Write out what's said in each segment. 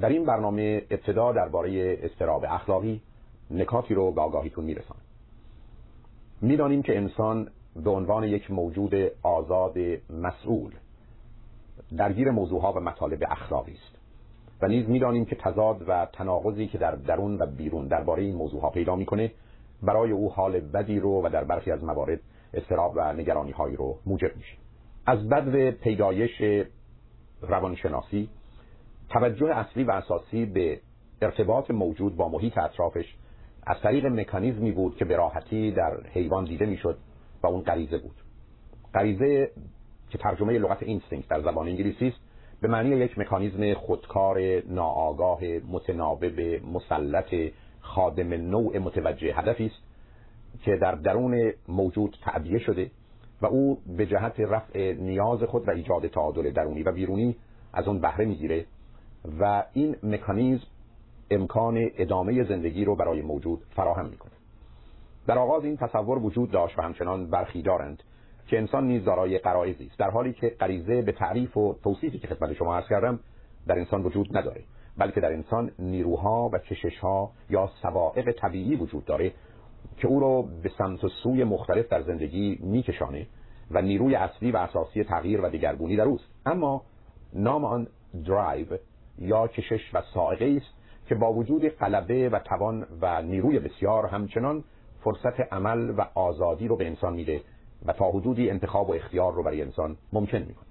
در این برنامه ابتدا درباره استراب اخلاقی نکاتی رو به آگاهیتون میرسانم می‌دانیم که انسان به عنوان یک موجود آزاد مسئول درگیر موضوعها و مطالب اخلاقی است و نیز می‌دانیم که تضاد و تناقضی که در درون و بیرون درباره این موضوعها پیدا می‌کنه برای او حال بدی رو و در برخی از موارد استراب و نگرانی هایی رو موجب میشه. از بد پیدایش روانشناسی توجه اصلی و اساسی به ارتباط موجود با محیط اطرافش از طریق مکانیزمی بود که به راحتی در حیوان دیده می‌شد و اون غریزه بود. غریزه که ترجمه لغت اینستینکت در زبان انگلیسی است به معنی یک مکانیزم خودکار ناآگاه متناوب مسلط خادم نوع متوجه هدفی است که در درون موجود تعبیه شده و او به جهت رفع نیاز خود و ایجاد تعادل درونی و بیرونی از اون بهره می‌گیره و این مکانیزم امکان ادامه زندگی رو برای موجود فراهم می‌کنه. در آغاز این تصور وجود داشت و همچنان برخی دارند که انسان نیز دارای قرائزی است در حالی که غریزه به تعریف و توصیفی که خدمت شما عرض کردم در انسان وجود نداره بلکه در انسان نیروها و کششها یا سوائق طبیعی وجود داره که او رو به سمت و سوی مختلف در زندگی میکشانه و نیروی اصلی و اساسی تغییر و دیگرگونی در اوست. اما نام آن درایو یا کشش و سائقه است که با وجود غلبه و توان و نیروی بسیار همچنان فرصت عمل و آزادی رو به انسان میده و تا حدودی انتخاب و اختیار رو برای انسان ممکن می‌کنه.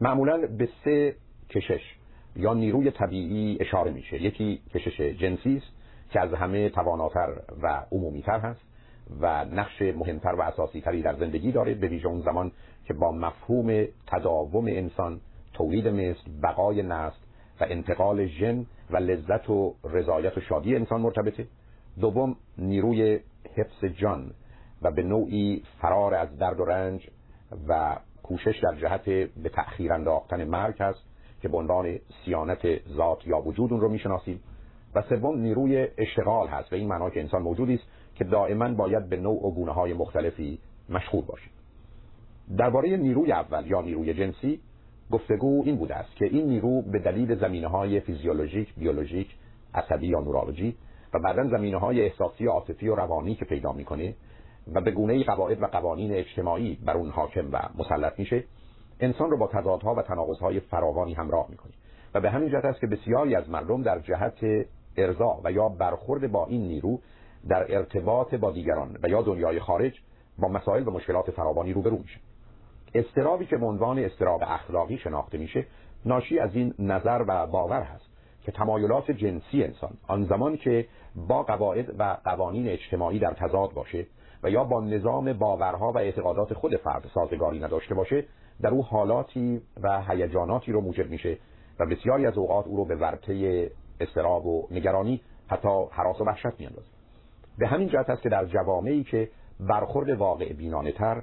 معمولا به سه کشش یا نیروی طبیعی اشاره میشه. یکی کشش جنسی است که از همه تواناتر و عمومیتر هست و نقش مهمتر و اساسی تری در زندگی داره به ویژه اون زمان که با مفهوم تداوم انسان تولید مثل بقای نسل و انتقال ژن و لذت و رضایت و شادی انسان مرتبطه. دوم نیروی حفظ جان و به نوعی فرار از درد و رنج و کوشش در جهت به تأخیر انداختن مرگ هست که به عنوان سیانت ذات یا وجود اون رو می‌شناسیم. و سوم نیروی اشتغال هست و این معنا که انسان موجودی است که دائما باید به نوع و گونه های مختلفی مشغول باشه. درباره نیروی اول یا نیروی جنسی گفتگو این بوده است که این نیرو به دلیل زمینه های فیزیولوژیک، بیولوژیک، عصبی یا نورولوژی و بعدا زمینه های احساسی عاطفی و روانی که پیدا می‌کنه و به گونه قواعد و قوانین اجتماعی بر اون حاکم و مسلط میشه انسان رو با تضادها و تناقضهای فراوانی همراه می‌کنه. و به همین جهت است که بسیاری از مردم در جهت ارضا و یا برخورد با این نیرو در ارتباط با دیگران و یا دنیای خارج با مسائل و مشکلات فراوانی روبرو میشه استرابی که به عنوان استراب اخلاقی شناخته میشه ناشی از این نظر و باور هست که تمایلات جنسی انسان آن زمان که با قواعد و قوانین اجتماعی در تضاد باشه و یا با نظام باورها و اعتقادات خود فرد سازگاری نداشته باشه در او حالاتی و هیجاناتی رو موجب میشه و بسیاری از اوقات او رو به ورطه استراب و نگرانی حتی حراس و وحشت میاندازه. به همین جهت است که در جوامعی که برخورد واقع بینانه تر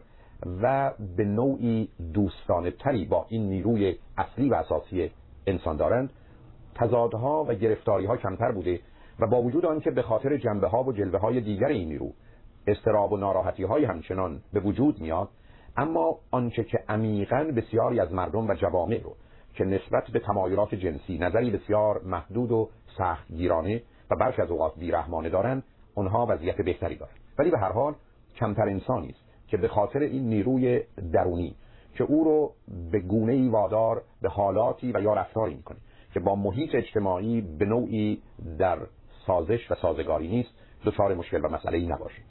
و به نوعی دوستانه تری با این نیروی اصلی و اساسی انسان دارند. تضادها و گرفتاری ها کمتر بوده و با وجود آنکه به خاطر جنبه ها و جلوه های دیگر این نیرو استراب و ناراحتی های همچنان به وجود میاد اما آنچه که عمیقا بسیاری از مردم و جوامع رو که نسبت به تمایلات جنسی نظری بسیار محدود و سخت گیرانه و برخی از اوقات بیرحمانه دارند اونها وضعیت بهتری دارند. ولی به هر حال کمتر انسانی است. که به خاطر این نیروی درونی که او رو به گونه ای وادار به حالاتی و یا رفتاری می‌کنه که با محیط اجتماعی به نوعی در سازش و سازگاری نیست دچار مشکل و مسئله ای نباشه.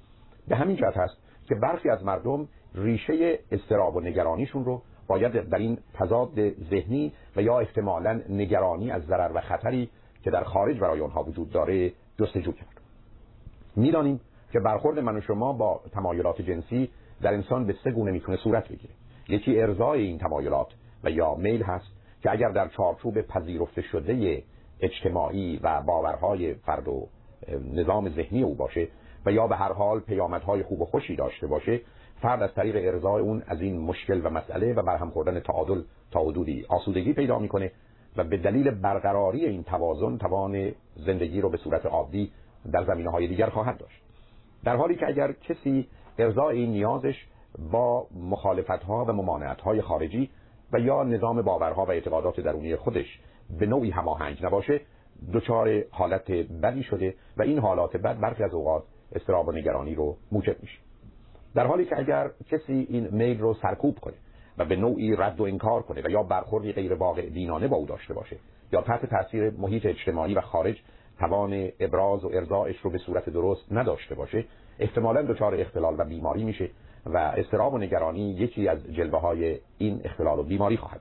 به همین جهت هست که برخی از مردم ریشه استراب و نگرانیشون رو باید در این تضاد ذهنی و یا احتمالا نگرانی از ضرر و خطری که در خارج برای آنها وجود داره جستجو کرد. می‌دانیم که برخورد من و شما با تمایلات جنسی در انسان به سه گونه می‌تونه صورت بگیره. یکی ارزای این تمایلات و یا میل هست که اگر در چارچوب پذیرفته شده اجتماعی و باورهای فرد و نظام ذهنی او باشه و یا به هر حال پیامدهای خوب و خوشی داشته باشه فرد از طریق ارزای اون از این مشکل و مسئله و برهم خوردن تعادل تا حدودی آسودگی پیدا می‌کنه و به دلیل برقراری این توازن توان زندگی رو به صورت عادی در زمینه های دیگر خواهد داشت. در حالی که اگر کسی ارزای این نیازش با مخالفت ها و ممانعت های خارجی و یا نظام باورها و اعتقادات درونی خودش به نوعی هماهنگ نباشه دچار حالت بدی شده و این حالات بد برخی از اوقات استراب و نگرانی رو موجب میشه. در حالی که اگر کسی این میل رو سرکوب کنه و به نوعی رد و انکار کنه و یا برخوردی غیر واقع دینانه با او داشته باشه یا تحت تاثیر محیط اجتماعی و خارج توان ابراز و ارضاعش رو به صورت درست نداشته باشه احتمالا دچار اختلال و بیماری میشه و استراب و نگرانی یکی از جلوه های این اختلال و بیماری خواهد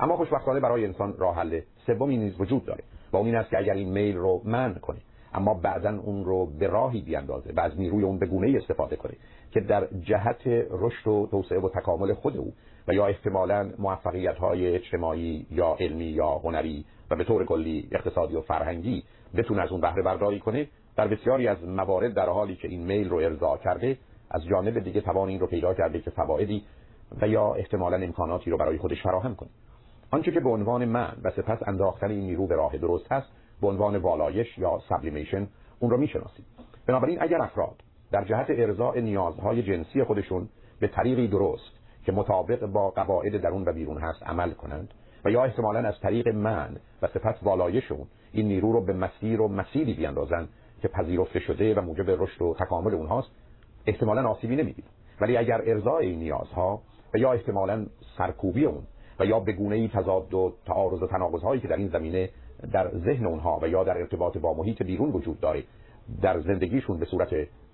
اما خوشبختانه برای انسان راه حل سومی نیز وجود داره و اون این است که اگر این میل رو منع کنه اما بعدا اون رو به راهی بیاندازه و از نیروی اون به گونه استفاده کنه که در جهت رشد و توسعه و تکامل خود او و یا احتمالا موفقیت های اجتماعی یا علمی یا هنری و به طور کلی اقتصادی و فرهنگی بتونه از اون بهره برداری کنه در بسیاری از موارد در حالی که این میل رو ارضا کرده از جانب دیگه توان این رو پیدا کرده که فوایدی و یا احتمالا امکاناتی رو برای خودش فراهم کنه. آنچه که به عنوان من و سپس انداختن این نیرو به راه درست هست به عنوان والایش یا سبلیمیشن اون رو می‌شناسید بنابراین اگر افراد در جهت ارضاء نیازهای جنسی خودشون به طریقی درست که مطابق با قواعد درون و بیرون هست عمل کنند و یا احتمالا از طریق من و سپس والایشون این نیرو رو به مسیر و مسیری بیاندازن که پذیرفته شده و موجب رشد و تکامل اونهاست احتمالا آسیبی نمی‌دید ولی اگر ارضای این نیازها و یا احتمالا سرکوبی اون و یا به گونه ای تضاد و تعارض و تناقض هایی که در این زمینه در ذهن اونها و یا در ارتباط با محیط بیرون وجود داره در زندگیشون به صورت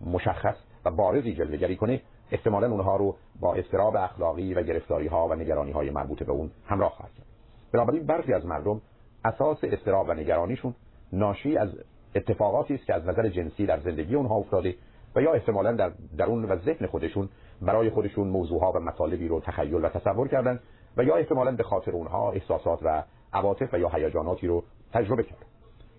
مشخص و بارزی جلوگری کنه احتمالا اونها رو با استراب اخلاقی و گرفتاری ها و نگرانی های مربوط به اون همراه خواهد کرد. بنابراین برخی از مردم اساس استراب و نگرانیشون ناشی از اتفاقاتی است که از نظر جنسی در زندگی اونها افتاده و یا احتمالا در درون و ذهن خودشون برای خودشون موضوعها و مطالبی رو تخیل و تصور کردن و یا احتمالا به خاطر اونها احساسات و عواطف و یا هیجاناتی رو تجربه کرد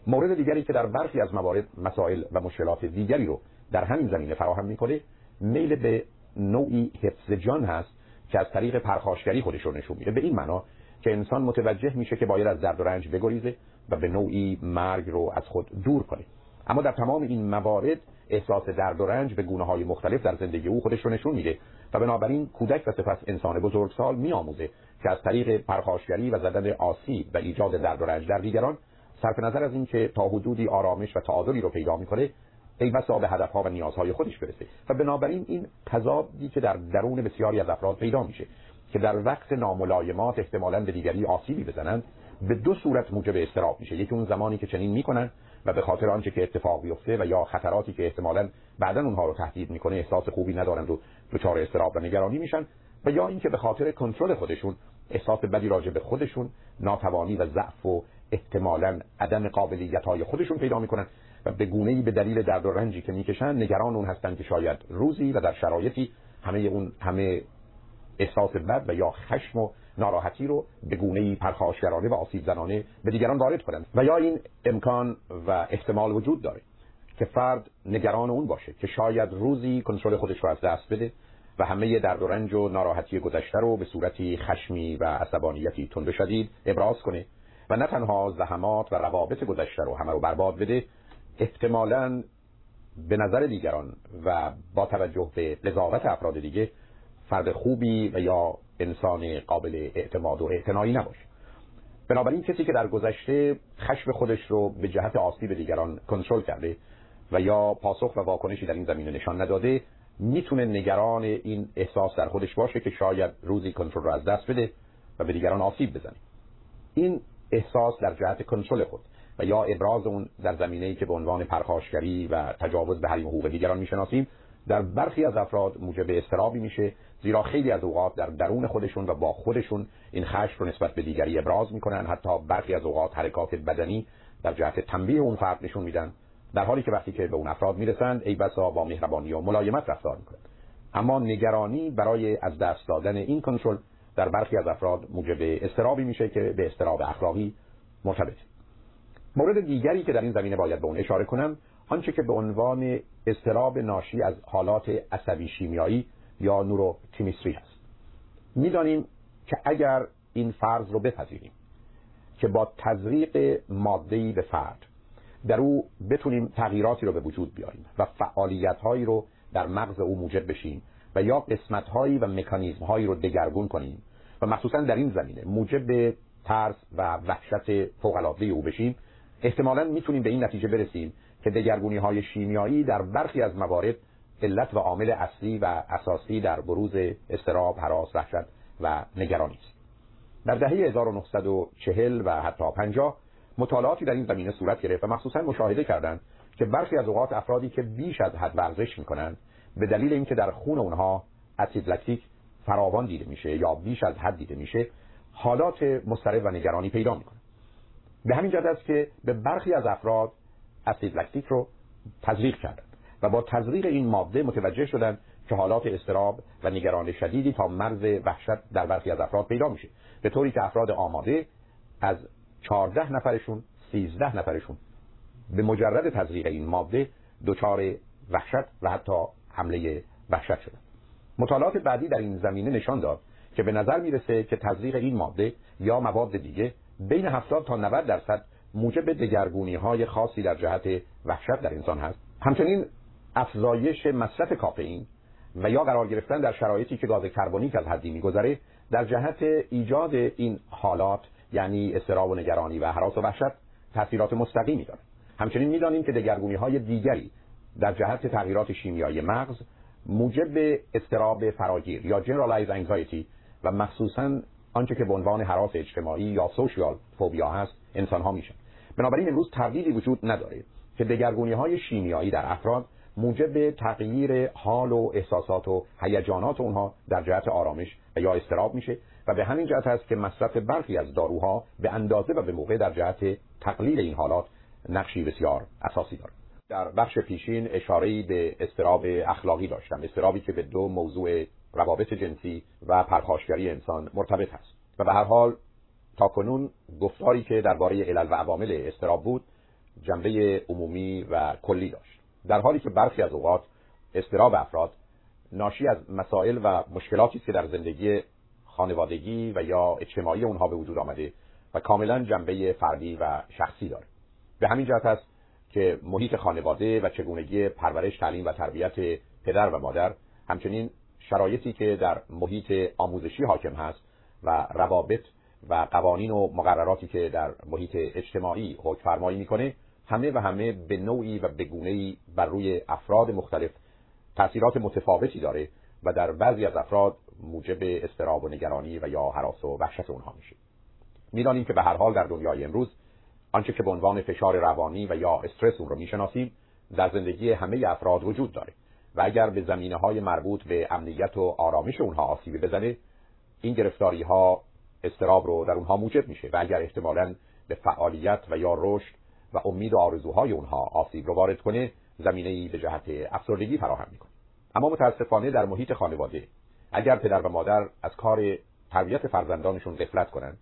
مورد دیگری که در برخی از موارد مسائل و مشکلات دیگری رو در همین زمینه فراهم می‌کنه میل به نوعی حفظ جان هست که از طریق پرخاشگری خودش رو نشون میده. به این معنا که انسان متوجه میشه که باید از درد و رنج بگریزه و به نوعی مرگ رو از خود دور کنه اما در تمام این موارد احساس درد و رنج به گونه های مختلف در زندگی او خودش رو نشون میده و بنابراین کودک و سپس انسان بزرگسال میآموزه که از طریق پرخاشگری و زدن آسیب و ایجاد درد و رنج در دیگران صرف نظر از اینکه تا حدودی آرامش و تعادلی رو پیدا می‌کنه ای بسا به هدفها و نیازهای خودش برسه. و بنابراین این تضادی که در درون بسیاری از افراد پیدا میشه که در وقت ناملایمات احتمالا به دیگری آسیبی بزنند به دو صورت موجب استراب میشه. یکی اون زمانی که چنین می‌کنن و به خاطر آنچه که اتفاق بیفته و یا خطراتی که احتمالا بعدا اونها رو تهدید می‌کنه احساس خوبی ندارند و دچار استراب و نگرانی میشن و یا اینکه به خاطر کنترل خودشون احساس بدی راجع به خودشون ناتوانی و ضعف و احتمالا عدم قابلیت های خودشون پیدا می‌کنن و به گونه ای به دلیل درد و رنجی که می‌کشن نگران اون هستن که شاید روزی و در شرایطی همه اون همه احساس بد و یا خشم و ناراحتی رو به گونه ای پرخاشگرانه و آسیب زنانه به دیگران وارد کنند. و یا این امکان و احتمال وجود داره که فرد نگران اون باشه که شاید روزی کنترل خودش رو از دست بده و همه درد و رنج و ناراحتی گذشته رو به صورتی خشمی و عصبانیتی تند شدید ابراز کنه و نه تنها زحمات و روابط گذشته رو همه رو برباد بده احتمالا به نظر دیگران و با توجه به لذاقت افراد دیگه فرد خوبی و یا انسان قابل اعتماد و اعتنایی نباشه. بنابراین کسی که در گذشته خشم خودش رو به جهت آسیب دیگران کنترل کرده و یا پاسخ و واکنشی در این زمینه نشان نداده می‌تونه نگران این احساس در خودش باشه که شاید روزی کنترل رو از دست بده و به دیگران آسیب بزنه. این احساس در جهت کنترل خود و یا ابراز اون در زمینه‌ای که به عنوان پرخاشگری و تجاوز به حریم حقوق دیگران می‌شناسیم در برخی از افراد موجب استرابی میشه زیرا خیلی از اوقات در درون خودشون و با خودشون این خشم رو نسبت به دیگری ابراز می‌کنن. حتی برخی از اوقات حرکات بدنی در جهت تنبیه اون فرد نشون میدن. در حالی که وقتی که به اون افراد می‌رسند ای بسا با مهربانی و ملایمت رفتار می‌کنن. اما نگرانی برای از دست دادن این کنترل در برخی از افراد موجب استرابی میشه که به استراب اخلاقی مرتبط. مورد دیگری که در این زمینه باید به اون اشاره کنم آنچه که به عنوان استراب ناشی از حالات عصبی شیمیایی یا نوروکیمیستری هست. می‌دانیم که اگر این فرض رو بپذیریم که با تزریق مادهی به فرد در او بتونیم تغییراتی رو به وجود بیاریم و فعالیت هایی رو در مغز او موجب بشیم و یا قسمت هایی و مکانیزم هایی رو دگرگون کنیم و مخصوصا در این زمینه موجب ترس و وحشت فوق او بشیم احتمالا می‌تونیم به این نتیجه برسیم که دگرگونی های شیمیایی در برخی از موارد علت و عامل اصلی و اساسی در بروز استراب، حراس، وحشت و نگرانی است. در دهه 1940 و حتی 50 مطالعاتی در این زمینه صورت گرفت و مخصوصا مشاهده کردند که برخی از اوقات افرادی که بیش از حد ورزش می‌کنند به دلیل اینکه در خون اونها اسید لکتیک فراوان دیده میشه یا بیش از حد دیده میشه حالات مضطرب و نگرانی پیدا می‌کنه به همین جهت است که به برخی از افراد اسید لکتیک رو تزریق کردند و با تزریق این ماده متوجه شدند که حالات استراب و نگران شدیدی تا مرز وحشت در برخی از افراد پیدا میشه. به طوری که افراد آماده از 14 نفرشون 13 نفرشون به مجرد تزریق این ماده دچار وحشت و حتی حمله وحشت شدن. مطالعات بعدی در این زمینه نشان داد که به نظر می‌رسه که تزریق این ماده یا مواد دیگه بین 70 تا 90 درصد موجب دگرگونی های خاصی در جهت وحشت در انسان هست. همچنین افزایش مصرف کافئین و یا قرار گرفتن در شرایطی که گاز کربونیک از حدی میگذره در جهت ایجاد این حالات یعنی استراب و نگرانی و حراس و وحشت تاثیرات مستقیمی داره همچنین می‌دانیم که دگرگونی های دیگری در جهت تغییرات شیمیایی مغز موجب استراب فراگیر یا جنرالایز انگزایتی و مخصوصا آنچه که به عنوان حراس اجتماعی یا سوشیال فوبیا هست انسان ها میشن. بنابراین امروز تردیدی وجود نداره که دگرگونی های شیمیایی در افراد موجب تغییر حال و احساسات و هیجانات اونها در جهت آرامش و یا استراب میشه و به همین جهت است که مصرف برخی از داروها به اندازه و به موقع در جهت تقلیل این حالات نقشی بسیار اساسی دارد. در بخش پیشین اشاره‌ای به استراب اخلاقی داشتم استرابی که به دو موضوع روابط جنسی و پرخاشگری انسان مرتبط است. و به هر حال تا کنون گفتاری که درباره علل و عوامل استراب بود جنبه عمومی و کلی داشت. در حالی که برخی از اوقات استراب افراد ناشی از مسائل و مشکلاتی است که در زندگی خانوادگی و یا اجتماعی اونها به وجود آمده و کاملا جنبه فردی و شخصی داره. به همین جهت است که محیط خانواده و چگونگی پرورش تعلیم و تربیت پدر و مادر همچنین شرایطی که در محیط آموزشی حاکم هست و روابط و قوانین و مقرراتی که در محیط اجتماعی حکم فرمایی می‌کنه همه و همه به نوعی و به گونه‌ای بر روی افراد مختلف تاثیرات متفاوتی داره و در بعضی از افراد موجب استراب و نگرانی و یا حراس و وحشت اونها میشه. می‌دانیم که به هر حال در دنیای امروز آنچه که به عنوان فشار روانی و یا استرس اون رو می‌شناسیم در زندگی همه افراد وجود داره و اگر به زمینه های مربوط به امنیت و آرامش اونها آسیبی بزنه این گرفتاری ها استراب رو در اونها موجب میشه و اگر احتمالا به فعالیت و یا رشد و امید و آرزوهای اونها آسیب رو وارد کنه زمینه ای به جهت افسردگی فراهم می‌کنه. اما متاسفانه در محیط خانواده اگر پدر و مادر از کار تربیت فرزندانشون غفلت کنند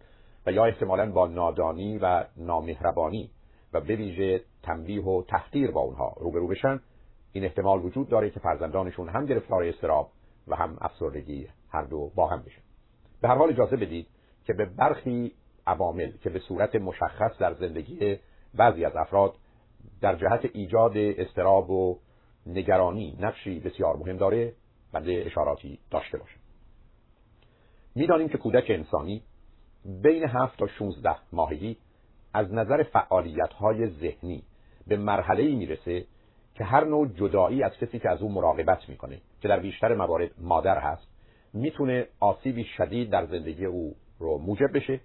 و یا احتمالا با نادانی و نامهربانی و به ویژه تنبیه و تحقیر با اونها روبرو بشن این احتمال وجود داره که فرزندانشون هم گرفتار استراب و هم افسردگی هر دو با هم بشن. به هر حال اجازه بدید که به برخی عوامل که به صورت مشخص در زندگی بعضی از افراد در جهت ایجاد استراب و نگرانی نقشی بسیار مهم داره بنده اشاراتی داشته باشه می‌دانیم که کودک انسانی بین 7 تا 16 ماهگی از نظر فعالیت های ذهنی به مرحله ای می‌رسه که هر نوع جدایی از کسی که از او مراقبت می‌کنه که در بیشتر موارد مادر هست می‌تونه آسیبی شدید در زندگی او رو موجب بشه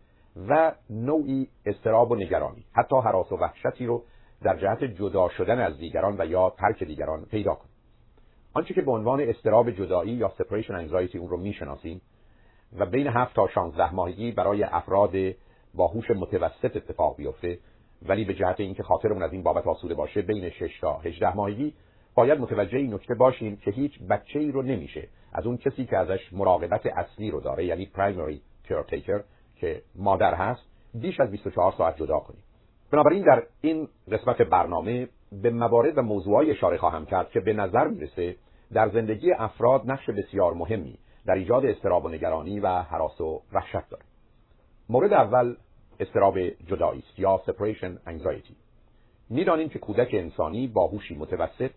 و نوعی استراب و نگرانی حتی حراس و وحشتی رو در جهت جدا شدن از دیگران و یا ترک دیگران پیدا کنه آنچه که به عنوان استراب جدایی یا سپریشن انگزایتی اون رو می‌شناسیم و بین 7 تا 16 ماهگی برای افراد با هوش متوسط اتفاق بیفته ولی به جهت اینکه خاطرمون از این بابت آسوده باشه بین 6 تا 18 ماهگی باید متوجه این نکته باشیم که هیچ بچه ای رو نمیشه از اون کسی که ازش مراقبت اصلی رو داره یعنی پرایمری caretaker که مادر هست بیش از 24 ساعت جدا کنیم. بنابراین در این قسمت برنامه به موارد و موضوعی اشاره خواهم کرد که به نظر می‌رسه در زندگی افراد نقش بسیار مهمی در ایجاد استراب و نگرانی و حراس و وحشت داره مورد اول استراب جدایی است یا separation anxiety. می‌دانیم که کودک انسانی با هوشی متوسط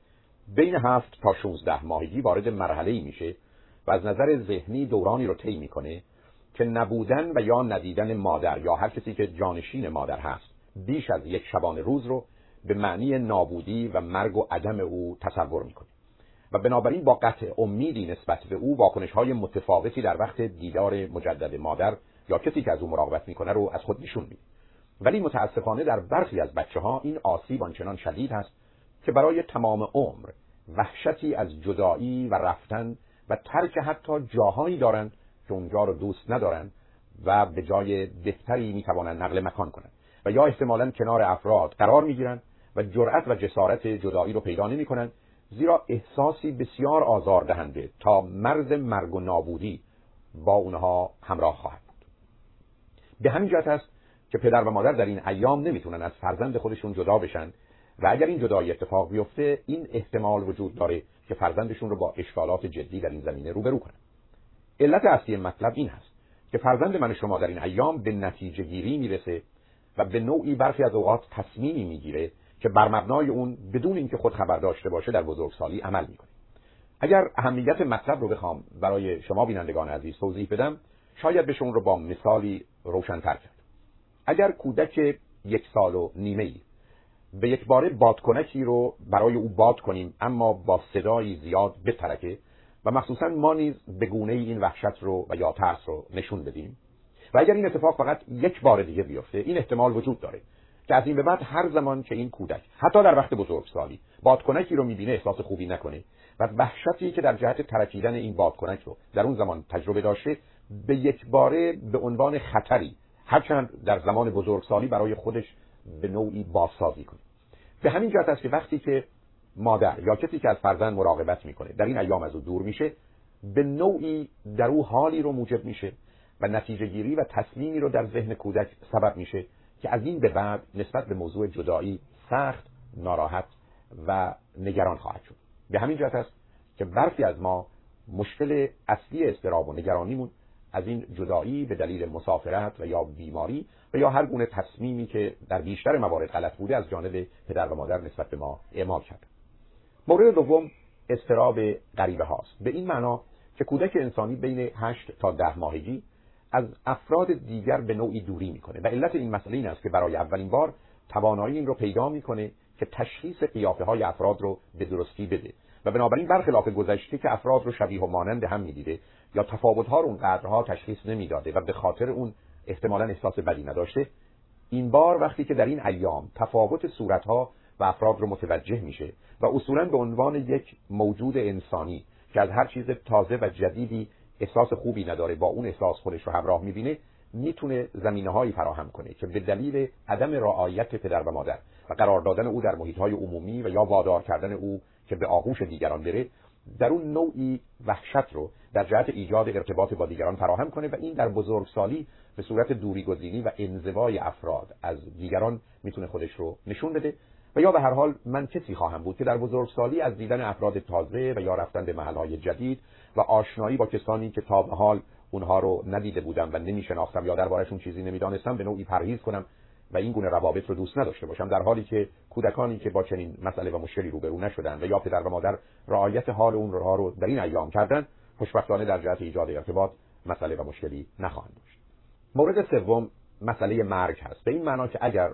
بین 7 تا 16 ماهگی وارد مرحله ای میشه و از نظر ذهنی دورانی رو طی می‌کنه که نبودن و یا ندیدن مادر یا هر کسی که جانشین مادر هست بیش از یک شبانه روز رو به معنی نابودی و مرگ و عدم او تصور می‌کنه و بنابراین با قطع امیدی نسبت به او واکنش های متفاوتی در وقت دیدار مجدد مادر یا کسی که از او مراقبت می‌کنه رو از خود نشون میده ولی متاسفانه در برخی از بچه ها این آسیب آنچنان شدید هست که برای تمام عمر وحشتی از جدایی و رفتن و ترک حتی جاهایی دارند که اونجا رو دوست ندارند و به جای بهتری می‌توانند نقل مکان کنند و یا احتمالا کنار افراد قرار می‌گیرند و جرأت و جسارت جدایی رو پیدا نمی‌کنند زیرا احساسی بسیار آزاردهنده تا مرز مرگ و نابودی با اونها همراه خواهد بود. به همین جهت است که پدر و مادر در این ایام نمی‌تونن از فرزند خودشون جدا بشن و اگر این جدایی اتفاق بیفته این احتمال وجود داره که فرزندشون رو با اشکالات جدی در این زمینه روبرو کنن. علت اصلی مطلب این هست که فرزند من شما در این ایام به نتیجه گیری می‌رسه و به نوعی برخی از اوقات تصمیمی می‌گیره که بر مبنای اون بدون اینکه خود خبر داشته باشه در بزرگسالی عمل می‌کنه. اگر اهمیت مطلب رو بخوام برای شما بینندگان عزیز توضیح بدم شاید بشه اون رو با مثالی روشنتر کرد. اگر کودک یک سال و نیمه ای به یک باره بادکنکی رو برای او باد کنیم اما با صدایی زیاد بترکه و مخصوصا ما نیز به گونه این وحشت رو و یا ترس رو نشون بدیم. و اگر این اتفاق فقط یک بار دیگه بیفته این احتمال وجود داره که از این به بعد هر زمان که این کودک حتی در وقت بزرگسالی بادکنکی رو می‌بینه احساس خوبی نکنه و وحشتی که در جهت ترکیدن این بادکنک رو در اون زمان تجربه داشته به یک باره به عنوان خطری هرچند در زمان بزرگسالی برای خودش به نوعی بازسازی کنه. به همین جهت است که وقتی که مادر یا کسی که از فرزند مراقبت می‌کنه. در این ایام از او دور میشه. به نوعی در او حالی رو موجب میشه و نتیجه گیری و تصمیمی رو در ذهن کودک سبب میشه که از این به بعد نسبت به موضوع جدایی سخت ناراحت و نگران خواهد شد. به همین جهت است که برخی از ما مشکل اصلی استراب و نگرانیمون از این جدایی به دلیل مسافرت و یا بیماری و یا هر گونه تصمیمی که در بیشتر موارد غلط بوده از جانب پدر و مادر نسبت به ما اعمال کرد مورد دوم استراب غریبه هاست. به این معنا که کودک انسانی بین 8 تا ده ماهگی از افراد دیگر به نوعی دوری می‌کنه. و علت این مسئله این است که برای اولین بار توانایی این رو پیدا می‌کنه که تشخیص قیافه های افراد رو به درستی بده. و بنابراین برخلاف گذشته که افراد رو شبیه و مانند هم می‌دیده یا تفاوت ها رو اون قدرها تشخیص نمی‌داده و به خاطر اون احتمالا احساس بدی نداشته این بار وقتی که در این ایام تفاوت صورت ها و افراد رو متوجه میشه و اصولا به عنوان یک موجود انسانی که از هر چیز تازه و جدیدی احساس خوبی نداره با اون احساس خودش رو همراه می‌بینه می‌تونه زمینه هایی فراهم کنه که به دلیل عدم رعایت پدر و مادر و قرار دادن او در محیط های عمومی و یا وادار کردن او که به آغوش دیگران بره در اون نوعی وحشت رو در جهت ایجاد ارتباط با دیگران فراهم کنه و این در بزرگسالی به صورت دوری گزینی و انزوای افراد از دیگران می‌تونه خودش رو نشون بده. و یا به هر حال من کسی خواهم بود که در بزرگسالی از دیدن افراد تازه و یا رفتن به محلهای جدید و آشنایی با کسانی که تا به حال اونها رو ندیده بودم و نمیشناختم یا دربارشون چیزی نمی‌دانستم به نوعی پرهیز کنم و این گونه روابط رو دوست نداشته باشم در حالی که کودکانی که با چنین مسئله و مشکلی روبرو نشدن و یا پدر و مادر رعایت حال اون رو, رو در این ایام کردن خوشبختانه در جهت ایجاد ارتباط مسئله و مشکلی نخواهند داشت. مورد سوم مسئله مرگ هست. به این معنا که اگر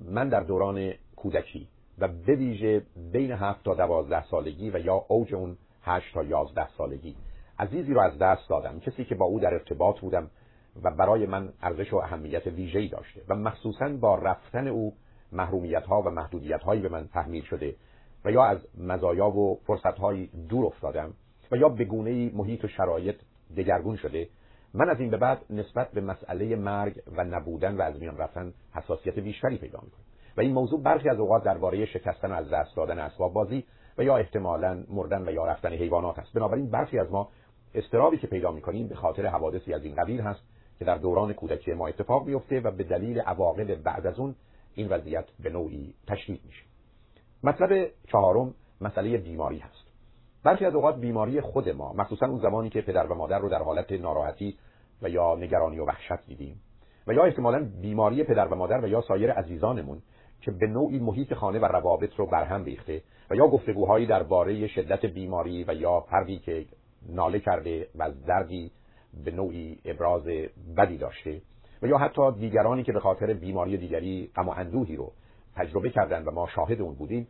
من در دوران کودکی و به ویژه بین هفت تا دوازده سالگی و یا اوج اون هشت تا یازده سالگی. عزیزی رو از دست دادم. کسی که با او در ارتباط بودم و برای من ارزش و اهمیت ویژه‌ای داشته و مخصوصا با رفتن او محرومیت ها و محدودیت هایی به من تحمیل شده و یا از مزایا و فرصت هایی دور افتادم و یا به گونه محیط و شرایط دگرگون شده من از این به بعد نسبت به مسئله مرگ و نبودن و از میان رفتن حساسیت بیشتری پیدا می‌کنم. و این موضوع برخی از اوقات درباره شکستن از دست دادن اسباب بازی و یا احتمالا مردن و یا رفتن حیوانات است. بنابراین برخی از ما استرابی که پیدا می‌کنیم به خاطر حوادثی از این قبیل هست که در دوران کودکی ما اتفاق میفته و به دلیل عواقب بعد از اون این وضعیت به نوعی تشدید میشه مطلب چهارم مسئله بیماری هست. برخی از اوقات بیماری خود ما مخصوصا اون زمانی که پدر و مادر رو در حالت ناراحتی و یا نگرانی و وحشت دیدیم و یا احتمالا بیماری پدر و مادر و یا سایر عزیزانمون که به نوعی محیط خانه و روابط رو برهم ریخته و یا گفتگوهایی درباره شدت بیماری و یا فردی که ناله کرده و دردی به نوعی ابراز بدی داشته و یا حتی دیگرانی که به خاطر بیماری دیگری غم و اندوهی رو تجربه کردن و ما شاهد اون بودیم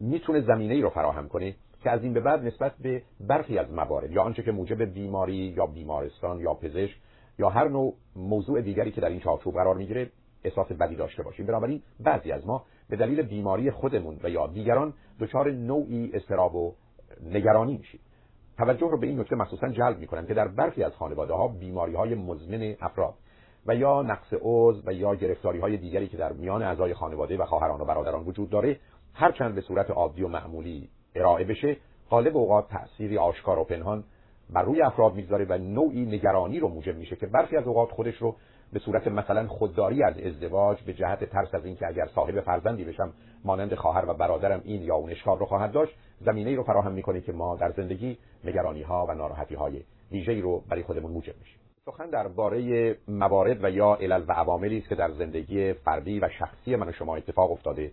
می‌تونه زمینه ای رو فراهم کنه که از این به بعد نسبت به برخی از موارد یا آنچه که موجب بیماری یا بیمارستان یا پزشک یا هر نوع موضوع دیگری که در این چارچوب قرار می‌گیره احساس بدی داشته باشیم. بنابراین بعضی از ما به دلیل بیماری خودمون و یا دیگران دچار نوعی استراب و نگرانی میشیم. توجه رو به این نکته مخصوصا جلب می‌کنم که در برخی از خانواده ها بیماری های مزمن افراد و یا نقص عضو و یا گرفتاری های دیگری که در میان اعضای خانواده و خواهران و برادران وجود داره هرچند به صورت عادی و معمولی ارائه بشه غالب اوقات تأثیری آشکار و پنهان بر روی افراد می‌گذاره و نوعی نگرانی رو موجب میشه که برخی از اوقات خودش رو به صورت مثلا خودداری از ازدواج به جهت ترس از اینکه اگر صاحب فرزندی بشم مانند خواهر و برادرم این یا اون اشکال رو خواهد داشت زمینه ای رو فراهم می‌کنه که ما در زندگی نگرانی ها و ناراحتی های ویژه‌ای رو برای خودمون موجب میشیم. سخن درباره موارد و یا علل و عواملی است که در زندگی فردی و شخصی من و شما اتفاق افتاده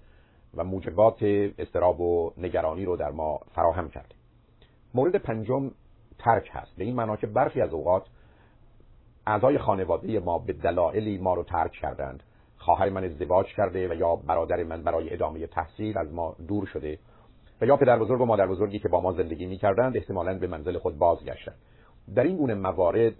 و موجبات استراب و نگرانی رو در ما فراهم کرده. مورد پنجم ترک هست. به این معنا که برخی از اوقات اعضای خانواده ما به دلایلی ما رو ترک کردند. خواهر من ازدواج کرده و یا برادر من برای ادامه تحصیل از ما دور شده و یا پدر بزرگ و مادر بزرگی که با ما زندگی می کردند احتمالاً به منزل خود بازگشتند. در این گونه موارد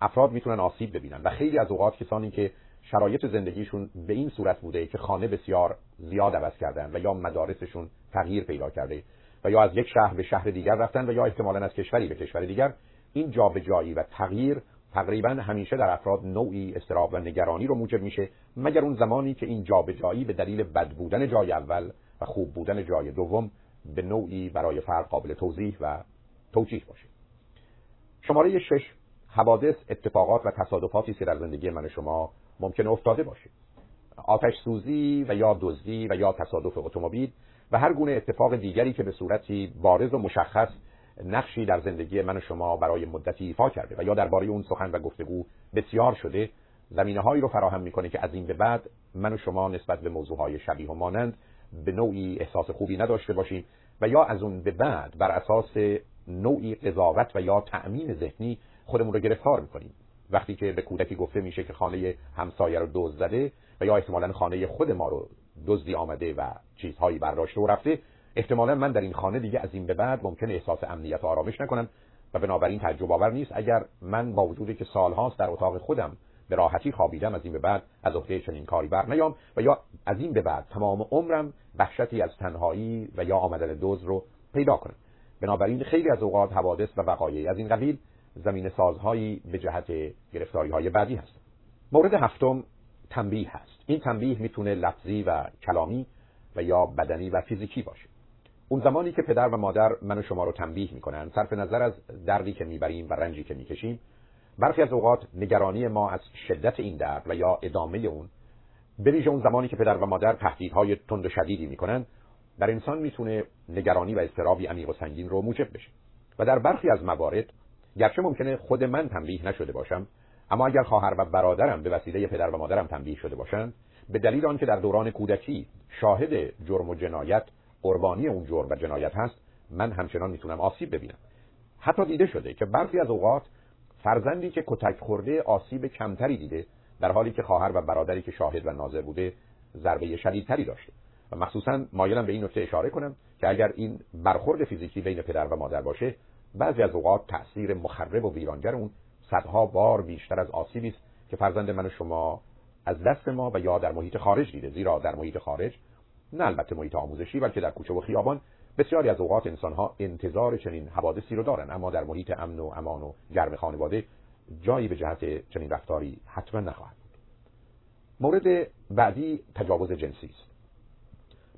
افراد می‌تونن آسیب ببینن و خیلی از اوقات کسانی که شرایط زندگیشون به این صورت بوده که خانه بسیار زیاد عوض کردن و یا مدارسشون تغییر پیدا کرده و یا از یک شهر به شهر دیگر رفتن و یا احتمالا از کشوری به کشور دیگر این جابجایی و تغییر تقریبا همیشه در افراد نوعی استراب و نگرانی رو موجب میشه مگر اون زمانی که این جابجایی به دلیل بد بودن جای اول و خوب بودن جای دوم به نوعی برای فرد قابل توضیح و توجیه باشه. شماره شش حوادث اتفاقات و تصادفاتی که در زندگی من شما ممکن افتاده باشه. آتش سوزی و یا دزدی و یا تصادف اتومبیل و هر گونه اتفاق دیگری که به صورتی بارز و مشخص نقشی در زندگی من و شما برای مدتی ایفا کرده و یا درباره اون سخن و گفتگو بسیار شده زمینه هایی رو فراهم می‌کنه که از این به بعد من و شما نسبت به موضوع های شبیه و مانند به نوعی احساس خوبی نداشته باشیم و یا از اون به بعد بر اساس نوعی قضاوت و یا تأمین ذهنی خودمون رو گرفتار می‌کنیم. وقتی که به کودکی گفته میشه که خانه همسایه رو دزد زده و یا احتمالا خانه خود ما رو دزدی آمده و چیزهایی برداشته و رفته احتمالا من در این خانه دیگه از این به بعد ممکن احساس امنیت و آرامش نکنم و بنابراین تعجب آور نیست اگر من با وجودی که سالهاست در اتاق خودم به راحتی خوابیدم از این به بعد از عهده چنین کاری بر نیام و یا از این به بعد تمام عمرم وحشتی از تنهایی و یا آمدن دوز رو پیدا کنم. بنابراین خیلی از اوقات حوادث و وقایعی از این قبیل زمین سازهایی به جهت گرفتاری های بعدی هست. مورد هفتم تنبیه هست. این تنبیه می‌تونه لفظی و کلامی و یا بدنی و فیزیکی باشه. اون زمانی که پدر و مادر من و شما رو تنبیه می‌کنن صرف نظر از دردی که می‌بریم و رنجی که می‌کشیم برخی از اوقات نگرانی ما از شدت این درد و یا ادامه اون به اون زمانی که پدر و مادر تهدیدهای تند و شدیدی می‌کنن در انسان می‌تونه نگرانی و اضطرابی عمیق و سنگین رو موجب بشه. و در برخی از موارد گرچه ممکنه خود من تنبیه نشده باشم اما اگر خواهر و برادرم به وسیله پدر و مادرم تنبیه شده باشند به دلیل آنکه در دوران کودکی شاهد جرم و جنایت قربانی اون جرم و جنایت هست من همچنان می‌تونم آسیب ببینم. حتی دیده شده که برخی از اوقات فرزندی که کتک خورده آسیب کمتری دیده در حالی که خواهر و برادری که شاهد و ناظر بوده ضربه شدیدتری داشته. و مخصوصا مایلم به این نکته اشاره کنم که اگر این برخورد فیزیکی بین پدر و مادر باشه بعضی از اوقات تاثیر مخرب و ویرانگر اون صدها بار بیشتر از آسیبی است که فرزند من و شما از دست ما و یا در محیط خارج دیده زیرا در محیط خارج نه البته محیط آموزشی بلکه در کوچه و خیابان بسیاری از اوقات انسان ها انتظار چنین حوادثی رو دارن. اما در محیط امن و امان و گرم خانواده جایی به جهت چنین رفتاری حتما نخواهد مورد بعدی تجاوز جنسی است.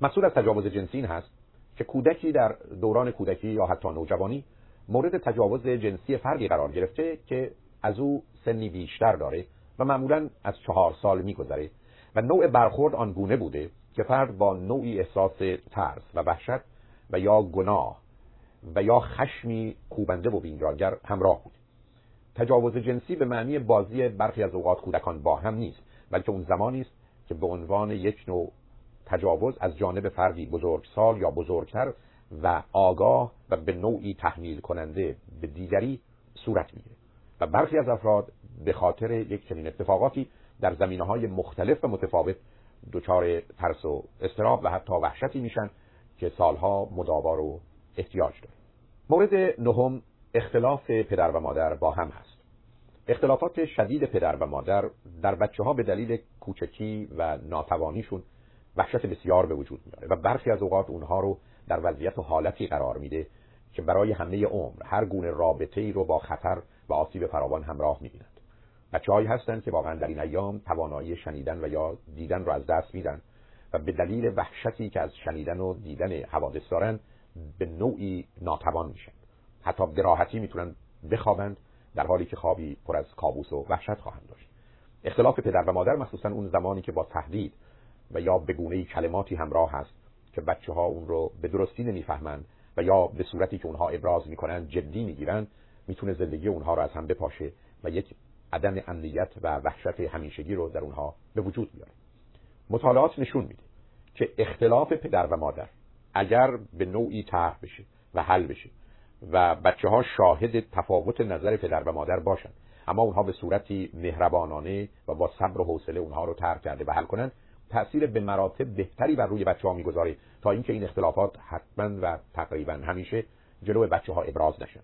مسئول از تجاوز جنسی این هست که کودکی در دوران کودکی یا حتی نوجوانی مورد تجاوز جنسی فرقی قرار گرفته که از او سنی بیشتر داره و معمولا از چهار سال میگذره و نوع برخورد آن گونه بوده که فرد با نوعی احساس ترس و وحشت و یا گناه و یا خشمی کوبنده و بینراگر همراه بود. تجاوز جنسی به معنی بازی برخی از اوقات کودکان با هم نیست بلکه اون زمانی است که به عنوان یک نوع تجاوز از جانب فردی بزرگسال یا بزرگتر و آگاه و به نوعی تحمیل کننده به دیگری صورت می‌گیره. و برخی از افراد به خاطر یک چنین اتفاقاتی در زمینه های مختلف و متفاوت دچار ترس و استراب و حتی وحشتی میشن که سالها مداوا و احتیاج داره مورد نهم اختلاف پدر و مادر با هم هست. اختلافات شدید پدر و مادر در بچه ها به دلیل کوچکی و ناتوانیشون وحشت بسیار به وجود میاره و برخی از اوقات اونها رو در وضعیت و حالتی قرار میده که برای همه عمر هر گونه رابطه ای رو با خطر و آسیب فراوان همراه می‌بینند بچه هایی هستند که واقعا در این ایام توانایی شنیدن و یا دیدن رو از دست میدن و به دلیل وحشتی که از شنیدن و دیدن حوادث دارن به نوعی ناتوان میشن. حتی به راحتی می‌تونن بخوابند در حالی که خوابی پر از کابوس و وحشت خواهند داشت. اختلاف پدر و مادر مخصوصا اون زمانی که با تهدید و یا به گونه کلماتی همراه هست که بچه ها اون رو به درستی نمی‌فهمند و یا به صورتی که اونها ابراز می‌کنن جدی می‌گیرن می‌تونه زندگی اونها رو از هم بپاشه و یک عدم امنیت و وحشت همیشگی رو در اونها به وجود بیاره. مطالعات نشون میده که اختلاف پدر و مادر اگر به نوعی طرح بشه و حل بشه و بچه ها شاهد تفاوت نظر پدر و مادر باشن اما اونها به صورتی مهربانانه و با صبر و حوصله اونها رو ترک کرده و حل کنن تاثیر به مراتب بهتری بر روی بچه ها می‌گذاره تا اینکه این اختلافات حتما و تقریبا همیشه جلو بچه ها ابراز نشن.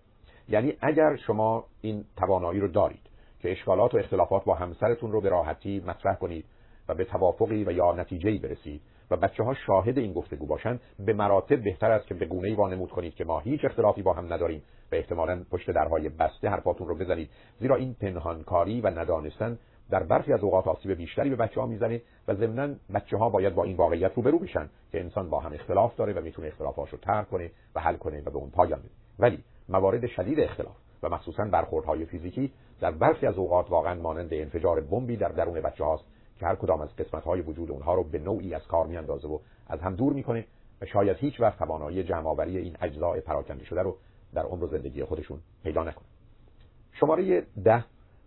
یعنی اگر شما این توانایی رو دارید که اشکالات و اختلافات با همسرتون رو به راحتی مطرح کنید و به توافقی و یا نتیجه‌ای برسید و بچه ها شاهد این گفتگو باشن به مراتب بهتر است که به گونه‌ای وانمود کنید که ما هیچ اختلافی با هم نداریم و احتمالا پشت درهای بسته حرفاتون رو بزنید. زیرا این پنهانکاری و ندانستن در برخی از اوقات آسیب بیشتری به بچه ها می‌زنه و ضمنا بچه ها باید با این واقعیت روبرو بشن که انسان با هم اختلاف داره و می‌تونه اختلافاش رو ترک کنه و حل کنه و به اون پایان بده ولی موارد شدید اختلاف و مخصوصا برخوردهای فیزیکی در برخی از اوقات واقعا مانند انفجار بمبی در درون بچه هاست که هر کدام از قسمت های وجود اونها رو به نوعی از کار میاندازه و از هم دور می‌کنه و شاید هیچ وقت توانایی جمع این اجزای پراکنده شده رو در عمر زندگی خودشون پیدا نکنه. شماره ده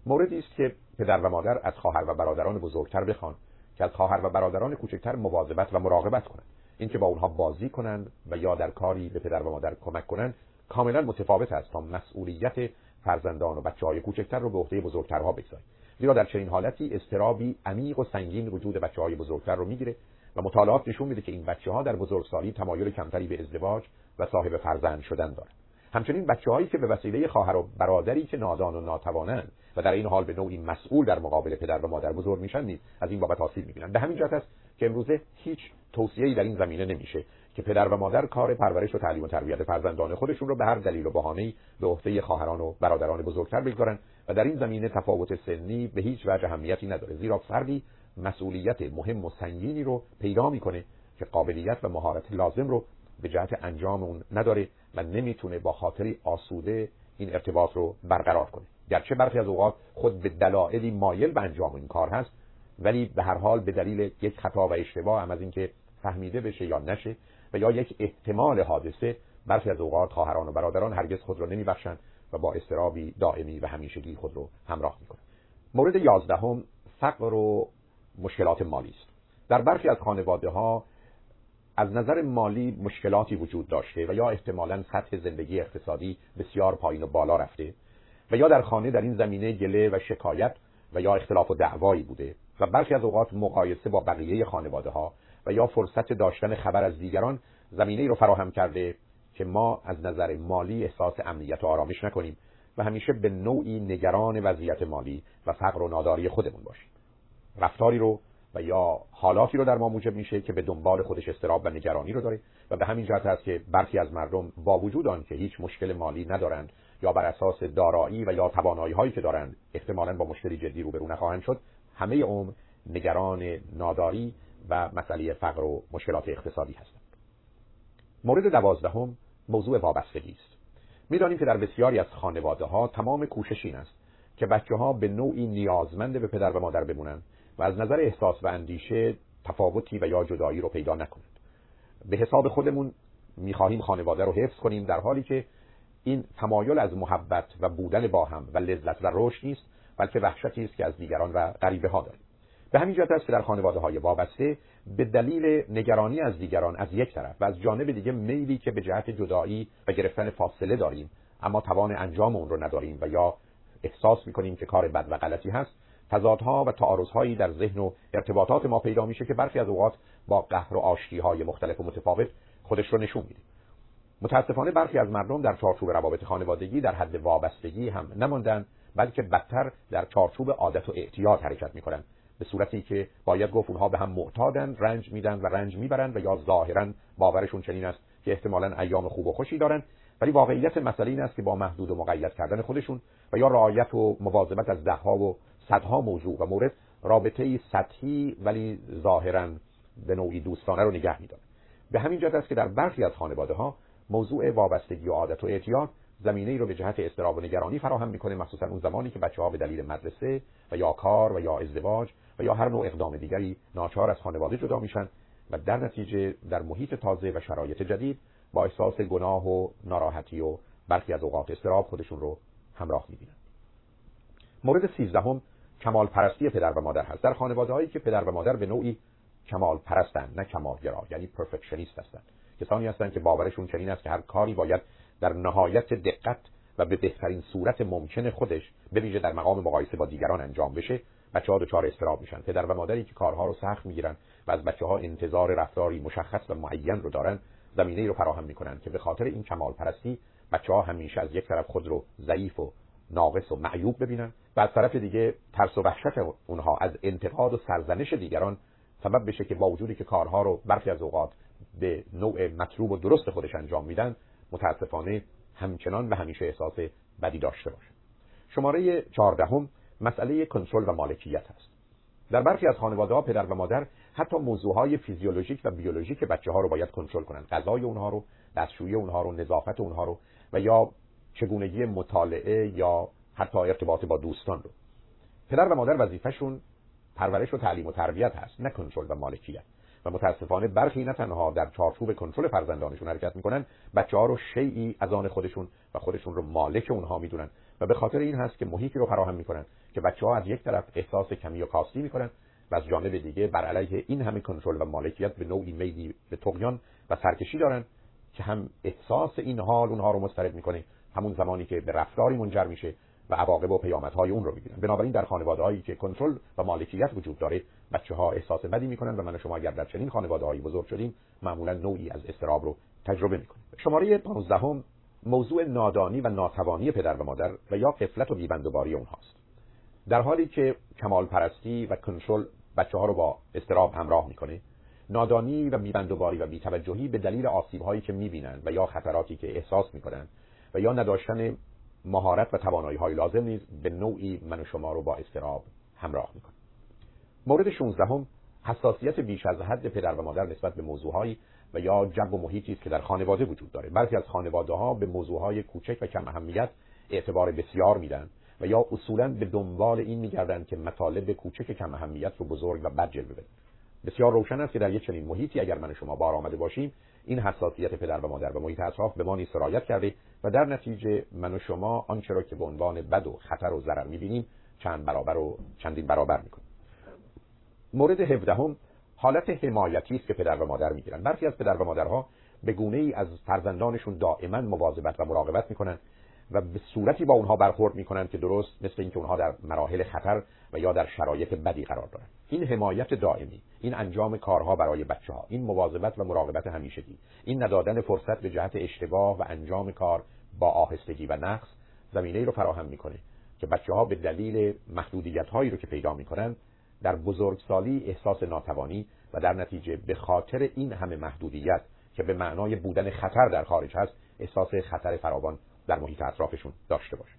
موردی است که پدر و مادر از خواهر و برادران بزرگتر بخوان که از خواهر و برادران کوچکتر مواظبت و مراقبت کنند. اینکه با اونها بازی کنند و یا در کاری به پدر و مادر کمک کنند کاملا متفاوت است تا مسئولیت فرزندان و بچه های کوچکتر رو به عهده بزرگترها بگذارید زیرا در چنین حالتی استرابی عمیق و سنگین وجود بچه های بزرگتر رو می‌گیره و مطالعات نشون میده که این بچه ها در بزرگسالی تمایل کمتری به ازدواج و صاحب فرزند شدن دارند همچنین بچه هایی که به وسیله خواهر و برادری که نادان و ناتوانند و در این حال به نوعی مسئول در مقابل پدر و مادر بزرگ میشن نیز از این بابت آسیب می‌بینن. به همین جهت است که امروزه هیچ توصیه‌ای در این زمینه نمیشه. که پدر و مادر کار پرورش و تعلیم و تربیت فرزندان خودشون رو به هر دلیل و بهانه‌ای به عهده خواهران و برادران بزرگتر بگذارن و در این زمینه تفاوت سنی به هیچ وجه اهمیتی نداره زیرا فردی مسئولیت مهم و سنگینی رو پیدا می‌کنه که قابلیت و مهارت لازم رو به جهت انجام اون نداره و نمی‌تونه با خاطری آسوده این ارتباط رو برقرار کنه. گرچه برخی از اوقات خود به دلایلی مایل به انجام این کار هست ولی به هر حال به دلیل یک خطا و اشتباه هم از اینکه فهمیده بشه یا نشه و یا یک احتمال حادثه برخی از اوقات خواهران و برادران هرگز خود را نمیبخشند و با استرابی دائمی و همیشگی خود رو همراه می‌کنند. مورد یازدهم فقر و مشکلات مالی است. در برخی از خانواده ها از نظر مالی مشکلاتی وجود داشته و یا احتمالا سطح زندگی اقتصادی بسیار پایین و بالا رفته و یا در خانه در این زمینه گله و شکایت و یا اختلاف و دعوایی بوده و برخی از اوقات مقایسه با بقیه خانواده ها و یا فرصت داشتن خبر از دیگران زمینه ای رو فراهم کرده که ما از نظر مالی احساس امنیت و آرامش نکنیم و همیشه به نوعی نگران وضعیت مالی و فقر و ناداری خودمون باشیم. رفتاری رو و یا حالاتی رو در ما موجب میشه که به دنبال خودش استراب و نگرانی رو داره و به همین جهت است که برخی از مردم با وجود آن که هیچ مشکل مالی ندارند یا بر اساس دارایی و یا توانایی هایی که دارند احتمالا با مشکلی جدی روبرو نخواهند شد همه عمر نگران ناداری و مسئله فقر و مشکلات اقتصادی هستند. مورد دوازدهم موضوع وابستگی است. می‌دانیم که در بسیاری از خانواده ها تمام کوشش این است که بچه ها به نوعی نیازمند به پدر و مادر بمونند و از نظر احساس و اندیشه تفاوتی و یا جدایی رو پیدا نکنند. به حساب خودمون می‌خواهیم خانواده رو حفظ کنیم در حالی که این تمایل از محبت و بودن با هم و لذت و رشد نیست بلکه وحشتی است که از دیگران و غریبه ها داریم. به همین جهت است که در خانواده های وابسته به دلیل نگرانی از دیگران از یک طرف و از جانب دیگه میلی که به جهت جدایی و گرفتن فاصله داریم اما توان انجام اون رو نداریم و یا احساس می‌کنیم که کار بد و غلطی هست تضادها و تعارضهایی در ذهن و ارتباطات ما پیدا میشه که برخی از اوقات با قهر و آشتی های مختلف و متفاوت خودش رو نشون میده. متاسفانه برخی از مردم در چارچوب روابط خانوادگی در حد وابستگی هم نماندن بلکه بدتر در چارچوب عادت و اعتیاد حرکت می‌کنن. به صورتی که باید گفت اونها به هم معتادن رنج میدن و رنج می‌برن و یا ظاهرا باورشون چنین است که احتمالا ایام خوب و خوشی دارن. ولی واقعیت مسئله این است که با محدود و مقید کردن خودشون و یا رعایت و مواظبت از دهها و صدها موضوع و مورد رابطه سطحی ولی ظاهرا به نوعی دوستانه رو نگه میدارن. به همین جهت است که در برخی از خانواده ها موضوع وابستگی و عادت و اعتیاد زمینه ای رو به جهت استراب و نگرانی فراهم می‌کنه مخصوصا اون زمانی که بچه ها به دلیل مدرسه و یا کار و یا ازدواج و یا هر نوع اقدام دیگری ناچار از خانواده جدا میشن و در نتیجه در محیط تازه و شرایط جدید با احساس گناه و ناراحتی و برخی از اوقات استراب خودشون رو همراه می‌بینن. مورد سیزدهم کمال پرستی پدر و مادر هست. در خانواده هایی که پدر و مادر به نوعی کمال پرستن نه کمالگرا یعنی پرفکشنیست هستند کسانی هستند که باورشون چنین است که هر کاری باید در نهایت دقت و به بهترین صورت ممکن خودش به ویژه در مقام مقایسه با دیگران انجام بشه بچه ها دچار استراب میشن. پدر و مادری که کارها رو سخت می‌گیرن و از بچه ها انتظار رفتاری مشخص و معین رو دارن زمینه رو فراهم می‌کنن که به خاطر این کمال پرستی بچه ها همیشه از یک طرف خود رو ضعیف و ناقص و معیوب ببینن و از طرف دیگه ترس و وحشت اونها از انتقاد و سرزنش دیگران سبب بشه که با وجودی که کارها رو برخی از اوقات به نوع مطلوب و درست خودش انجام میدن متاسفانه همچنان و همیشه احساس بدی داشته باشه. شماره چهاردهم مسئله کنترل و مالکیت هست در برخی از خانواده ها پدر و مادر حتی موضوع های فیزیولوژیک و بیولوژیک بچه ها رو باید کنترل کنند غذای اونها رو دستشویی اونها رو نظافت اونها رو و یا چگونگی مطالعه یا حتی ارتباط با دوستان رو. پدر و مادر وظیفهشون پرورش و تعلیم و تربیت هست نه کنترل و مالکیت. و متاسفانه برخی نه تنها در چارچوب کنترل فرزندانشون حرکت می‌کنن بچه ها رو شیعی از آن خودشون و خودشون رو مالک اونها می‌دونن. و به خاطر این هست که محیطی رو فراهم می‌کنن که بچه ها از یک طرف احساس کمی و کاستی می‌کنن و از جانب دیگه بر علیه این همه کنترل و مالکیت به نوعی میلی به تقیان و سرکشی دارن که هم احساس این حال اونها رو مسترد می‌کنه همون زمانی که به رفتاری منجر میشه و عواقب و پیامدهای اون رو می‌بینن بنابراین در خانواده هایی که کنترل و مالکیت وجود داره بچه ها احساس بدی می‌کنن و من شما اگر در چنین خانواده هایی بزرگ شدیم معمولا نوعی از استراب رو تجربه می‌کنیم. شماره 15 موضوع نادانی و ناتوانی پدر و مادر و یا قفلت و بیبندوباری اونهاست. در حالی که کمال پرستی و کنترل بچه ها رو با استراب همراه می‌کنه نادانی و بیبندوباری و بیتوجهی به دلیل آسیب هایی که می‌بینند و یا خطراتی که احساس می‌کنند و یا نداشتن مهارت و توانایی های لازم نیز به نوعی من و شما رو با استراب همراه می‌کنه. مورد 16 هم حساسیت بیش از حد پدر و مادر نسبت به موضوعهایی و یا جو و محیطی است که در خانواده وجود داره. برخی از خانواده ها به موضوعهای کوچک و کم اهمیت اعتبار بسیار میدن و یا اصولا به دنبال این میگردند که مطالب کوچک کم اهمیت رو بزرگ و بد جلوه بدن بسیار روشن است که در یک چنین محیطی اگر من شما بار آمده باشیم این حساسیت پدر و مادر و محیط اطراف به ما نیز سرایت کرده و در نتیجه من و شما آنچه را که به عنوان بد و خطر و ضرر می‌بینیم چند برابر و چندین برابر می‌کنیم. مورد هفدهم حالت حمایتی است که پدر و مادر می‌گیرن. برخی از پدر و مادرها به گونه ای از فرزندانشون دائما مواظبت و مراقبت می‌کنن و به صورتی با اونها برخورد می‌کنن که درست مثل اینکه اونها در مراحل خطر و یا در شرایط بدی قرار دارن. این حمایت دائمی این انجام کارها برای بچه ها این مواظبت و مراقبت همیشگی این ندادن فرصت به جهت اشتباه و انجام کار با آهستگی و نقص زمینه رو فراهم می‌کنه که بچه ها به دلیل محدودیت هایی رو که پیدا می‌کنن در بزرگسالی احساس ناتوانی و در نتیجه به خاطر این همه محدودیت که به معنای بودن خطر در خارج هست احساس خطر فراوان در محیط اطرافشون داشته باشه.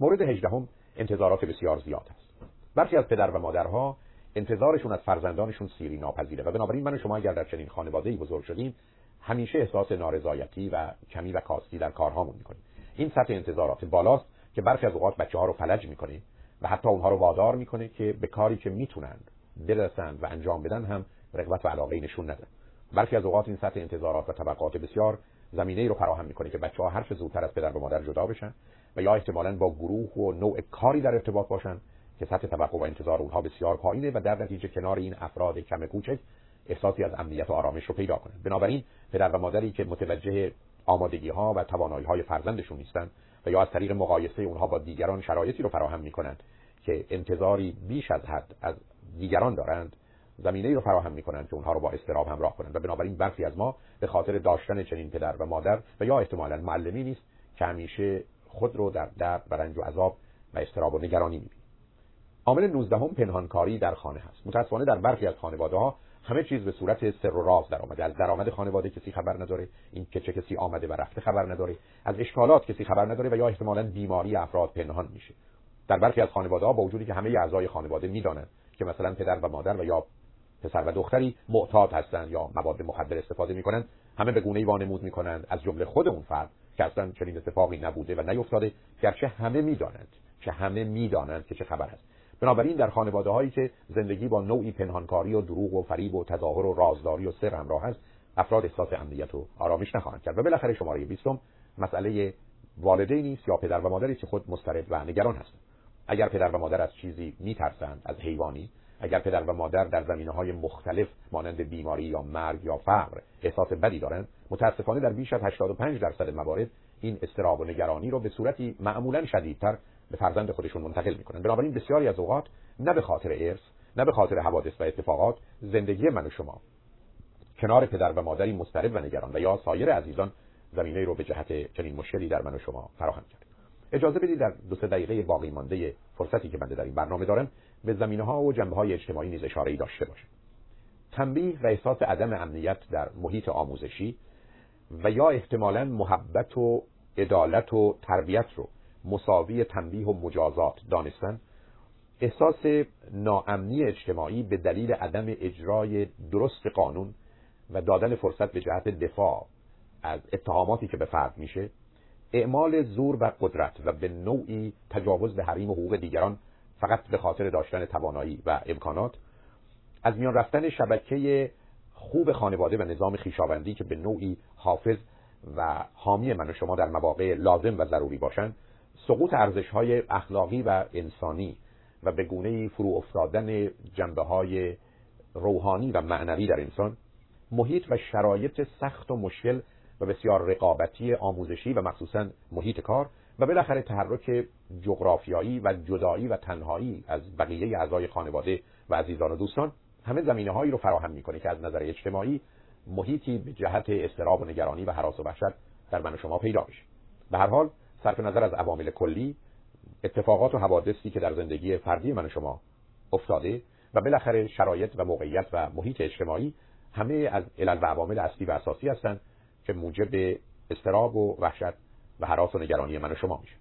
مورد هجدهم انتظارات بسیار زیاد است. برخی از پدر و مادرها انتظارشون از فرزندانشون سیری ناپذیره و بنابراین من و شما اگر در چنین خانواده‌ای بزرگ شدیم همیشه احساس نارضایتی و کمی و کاستی در کارهامون می‌کنیم. این سطح انتظارات بالاست که برخی از اوقات بچه ها رو فلج می‌کنه و حتی اونها رو وادار می‌کنه که به کاری که می‌تونند برسند و انجام بدن هم رغبت و علاقه نشون ندن برخی از اوقات این سطح انتظارات و طبقات بسیار زمینه ای رو فراهم می‌کنه که بچه ها حرف زودتر از پدر و مادر جدا بشن و یا احتمالا با گروه و نوع کاری در ارتباط باشن که سطح توقع و انتظار اونها بسیار پایینه و در نتیجه کنار این افراد کم کوچک احساسی از امنیت و آرامش رو پیدا کنند بنابراین پدر و مادری که متوجه آمادگی ها و توانایی های فرزندشون نیستن و یا از طریق مقایسه اونها با دیگران شرایطی رو فراهم می‌کنند که انتظاری بیش از حد از دیگران دارند زمینه ای رو فراهم می‌کنند که اونها رو با استراب همراه کنند. و بنابراین برخی از ما به خاطر داشتن چنین پدر و مادر و یا احتمالا معلمی نیست که همیشه خود رو در درد و رنج و عذاب و استراب و نگرانی می‌بینیم. عامل 19 هم پنهانکاری در خانه هست. متاسفانه در برخی از خانواده ها همه چیز به صورت سر و راز در آمده از درآمد خانواده کسی خبر نداره این که چه کسی آمده و رفته خبر نداره. از اشکالات کسی خبر نداره و یا احتمالا بیماری افراد پنهان میشه. در برخی از خانواده ها با وجودی که همه اعضای خانواده می‌دانند که مثلا پدر و مادر و یا پسر و دختری معتاد هستند یا مواد مخدر استفاده می‌کنند همه به گونه‌ای وانمود می‌کنند. از جمله خود اون فرد که اصلا چنین اتفاقی نبوده و نیفتاده گرچه همه می‌دانند که همه می‌دانند که چه خبر است. بنابراین در خانواده هایی که زندگی با نوعی پنهانکاری و دروغ و فریب و تظاهر و رازداری و سر همراه است افراد احساس امنیت و آرامش نخواهند کرد. و بالاخره شماره 20 مسئله والدینی است یا پدر و مادری که خود مضطرب و نگران هستند. اگر پدر و مادر از چیزی میترسند از حیوانی اگر پدر و مادر در زمینه های مختلف مانند بیماری یا مرگ یا فقر احساس بدی دارند متاسفانه در بیش از 85 درصد موارد این استراب و نگرانی رو به صورتی معمولا شدیدتر به فرزند خودشون منتقل می‌کنن. بنابراین بسیاری از اوقات نه به خاطر ارث نه به خاطر حوادث و اتفاقات زندگی من و شما کنار پدر و مادری مضطرب و نگران و یا سایر عزیزان زمینه رو به جهت چنین مشکلی در من و شما فراهم کرد. اجازه بدید در دو سه دقیقه باقی مانده فرصتی که بنده در این برنامه دارم به زمینه ها و جنبه های اجتماعی نیز اشاره داشته باشم. تنبیه و احساس عدم امنیت در محیط آموزشی و یا احتمالا محبت و عدالت و تربیت رو مساوی تنبیه و مجازات دانستن. احساس ناامنی اجتماعی به دلیل عدم اجرای درست قانون و دادن فرصت به جهت دفاع از اتهاماتی که به فرد میشه اعمال زور و قدرت و به نوعی تجاوز به حریم و حقوق دیگران فقط به خاطر داشتن توانایی و امکانات از میان رفتن شبکه خوب خانواده و نظام خیشاوندی که به نوعی حافظ و حامی من و شما در مواقع لازم و ضروری باشند سقوط ارزش های اخلاقی و انسانی و به گونه فرو افتادن جنبه های روحانی و معنوی در انسان محیط و شرایط سخت و مشکل و بسیار رقابتی آموزشی و مخصوصا محیط کار و بالاخره تحرک جغرافیایی و جدایی و تنهایی از بقیه اعضای خانواده و عزیزان و دوستان همه زمینه هایی رو فراهم می‌کنه که از نظر اجتماعی محیطی به جهت استراب و نگرانی و حراس و وحشت در من و شما پیدا بشه به هر حال صرف نظر از عوامل کلی اتفاقات و حوادثی که در زندگی فردی من و شما افتاده و بالاخره شرایط و موقعیت و محیط اجتماعی همه از علل و عوامل اصلی و اساسی هستند که موجب استراب و وحشت و حراس و نگرانی من و شما میشه.